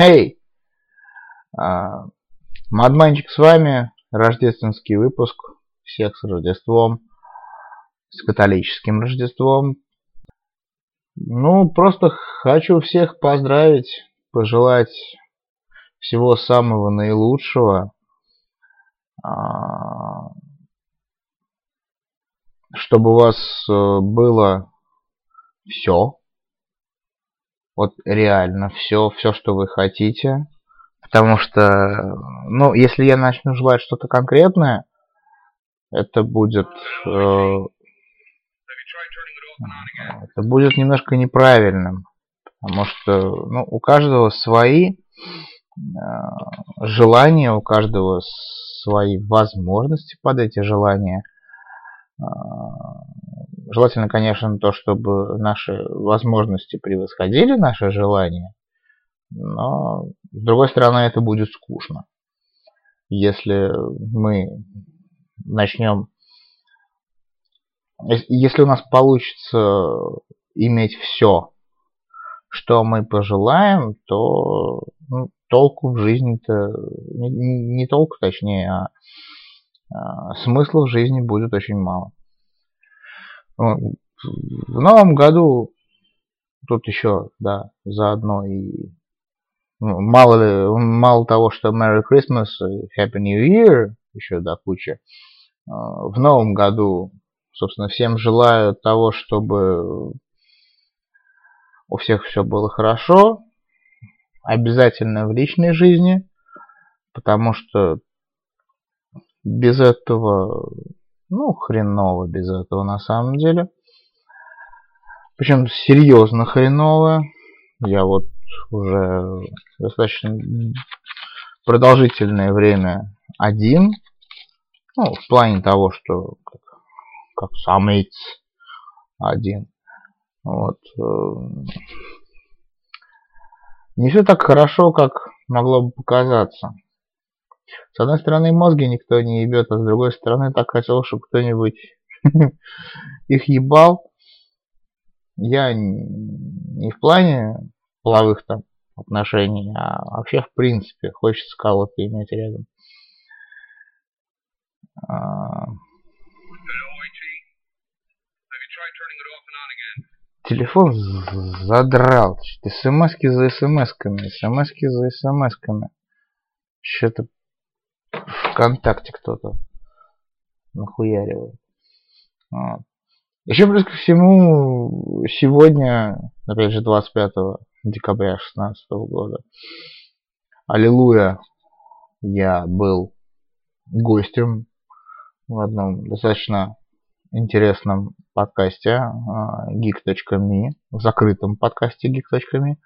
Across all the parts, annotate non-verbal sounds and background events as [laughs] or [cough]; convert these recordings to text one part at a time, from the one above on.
Эй! А, Мадманчик с вами. Рождественский выпуск. Всех с Рождеством. С католическим Рождеством. Ну, просто хочу всех поздравить, пожелать всего самого наилучшего. А, чтобы у вас э, было все вот реально все, все, что вы хотите. Потому что, ну, если я начну желать что-то конкретное, это будет... Э, это будет немножко неправильным. Потому что ну, у каждого свои э, желания, у каждого свои возможности под эти желания. Э, Желательно, конечно, то, чтобы наши возможности превосходили наши желания, но, с другой стороны, это будет скучно. Если мы начнем... Если у нас получится иметь все, что мы пожелаем, то ну, толку в жизни-то... Не, не толку, точнее, а, а смысла в жизни будет очень мало. В новом году тут еще, да, заодно и ну, мало мало того, что Merry Christmas и Happy New Year, еще до кучи, а, в новом году, собственно, всем желаю того, чтобы у всех все было хорошо, обязательно в личной жизни, потому что без этого ну, хреново без этого на самом деле. Причем серьезно хреново. Я вот уже достаточно продолжительное время один. Ну, в плане того, что как, как самец один. Вот. Э, не все так хорошо, как могло бы показаться. С одной стороны, мозги никто не ебет, а с другой стороны, так хотел, чтобы кто-нибудь [laughs] их ебал. Я не в плане половых там отношений, а вообще в принципе хочется кого-то иметь рядом. А. Телефон задрал. СМСки за СМСками, СМСки за СМСками. Что-то ВКонтакте кто-то нахуяривает. Вот. Еще плюс ко всему, сегодня, опять же, 25 декабря 2016 года, аллилуйя, я был гостем в одном достаточно интересном подкасте а, geek.me, в закрытом подкасте geek.me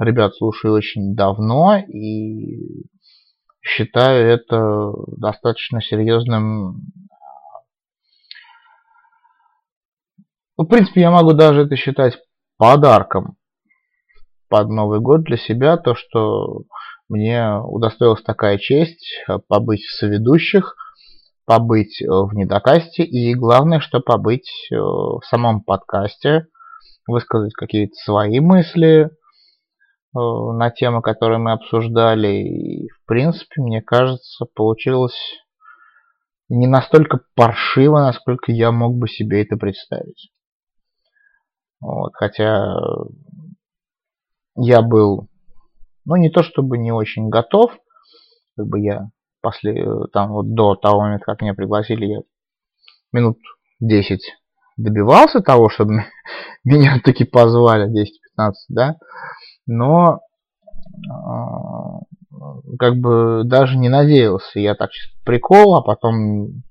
ребят слушаю очень давно и считаю это достаточно серьезным. Ну, в принципе, я могу даже это считать подарком под Новый год для себя, то, что мне удостоилась такая честь побыть в соведущих, побыть в недокасте и главное, что побыть в самом подкасте, высказать какие-то свои мысли, Э, на темы, которые мы обсуждали. И, в принципе, мне кажется, получилось не настолько паршиво, насколько я мог бы себе это представить. Вот, хотя я был, ну не то чтобы не очень готов, как бы я после, там вот до того момента, как меня пригласили, я минут 10 добивался того, чтобы [laughs] меня таки позвали, 10-15, да, но а, как бы даже не надеялся. Я так прикол, а потом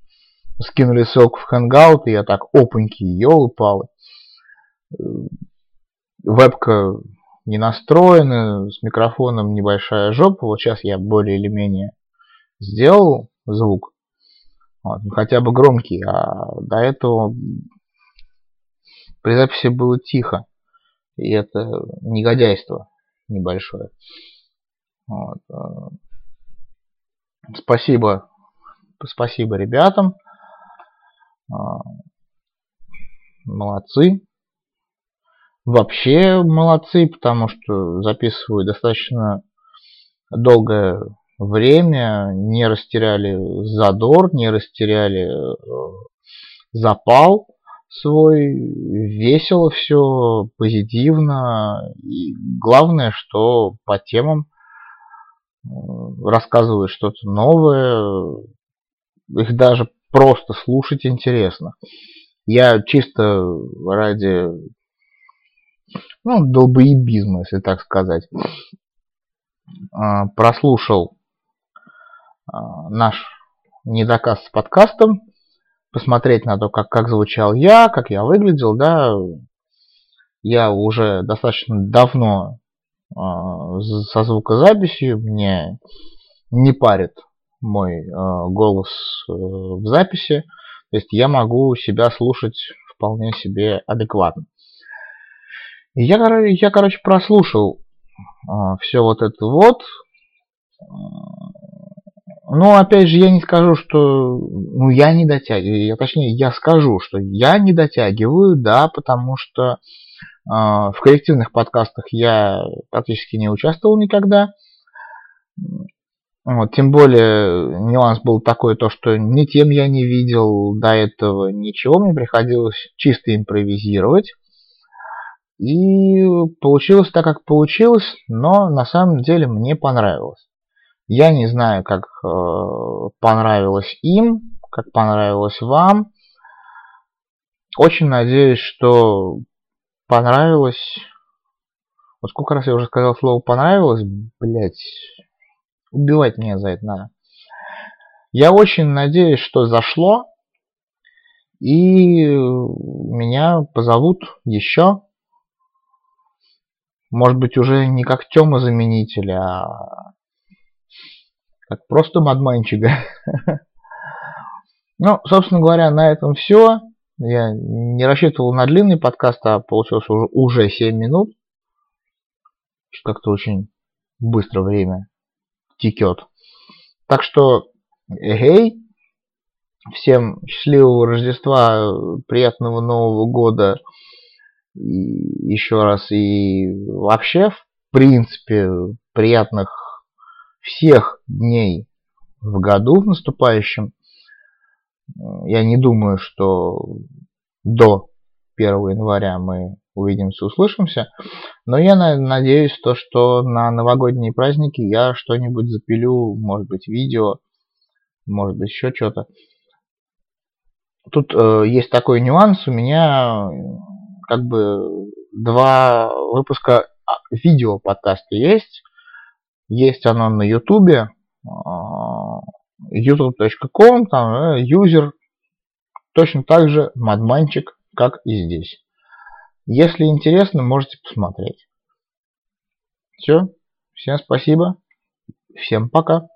скинули ссылку в Hangout, и я так, опаньки, елы-палы. Вебка не настроена, с микрофоном небольшая жопа. Вот сейчас я более или менее сделал звук. Вот, ну, хотя бы громкий, а до этого при записи было тихо. И это негодяйство небольшое. Вот. Э, спасибо, спасибо ребятам. Э, молодцы. вообще молодцы, потому что записывают достаточно долгое время, не растеряли задор, не растеряли э, запал свой, весело все, позитивно. И главное, что по темам э, рассказывают что-то новое, их даже просто слушать интересно. Я чисто ради ну, долбоебизма, если так сказать, а, прослушал а, наш недоказ с подкастом, посмотреть на то, как, как звучал я, как я выглядел, да, я уже достаточно давно э, со звукозаписью, мне не парит мой э, голос э, в записи, то есть я могу себя слушать вполне себе адекватно. И я, я короче, прослушал э, все вот это вот, ну, опять же, я не скажу, что... Ну, я не дотягиваю. Я, точнее, я скажу, что я не дотягиваю, да, потому что э, в коллективных подкастах я практически не участвовал никогда. Вот, тем более, нюанс был такой, то, что ни тем я не видел до этого ничего, мне приходилось чисто импровизировать. И получилось так, как получилось, но на самом деле мне понравилось. Я не знаю, как э, понравилось им, как понравилось вам. Очень надеюсь, что понравилось. Вот сколько раз я уже сказал слово понравилось, блять, убивать меня за это надо. Я очень надеюсь, что зашло, и меня позовут еще. Может быть, уже не как Тёма заменитель, а как просто мадманчика. [laughs] Ну, собственно говоря, на этом все. Я не рассчитывал на длинный подкаст, а получилось уже, уже 7 минут. Как-то очень быстро время текет. Так что, эй, всем счастливого Рождества, приятного Нового года. И еще раз и вообще, в принципе, приятных всех дней в году в наступающем. Я не думаю, что до 1 января мы увидимся, услышимся. Но я надеюсь, то, что на новогодние праздники я что-нибудь запилю, может быть, видео, может быть, еще что-то. Тут э, есть такой нюанс. У меня как бы два выпуска а, видео подкаста есть. Есть оно на ютубе, youtube.com, там юзер точно так же мадманчик, как и здесь. Если интересно, можете посмотреть. Все. Всем спасибо. Всем пока.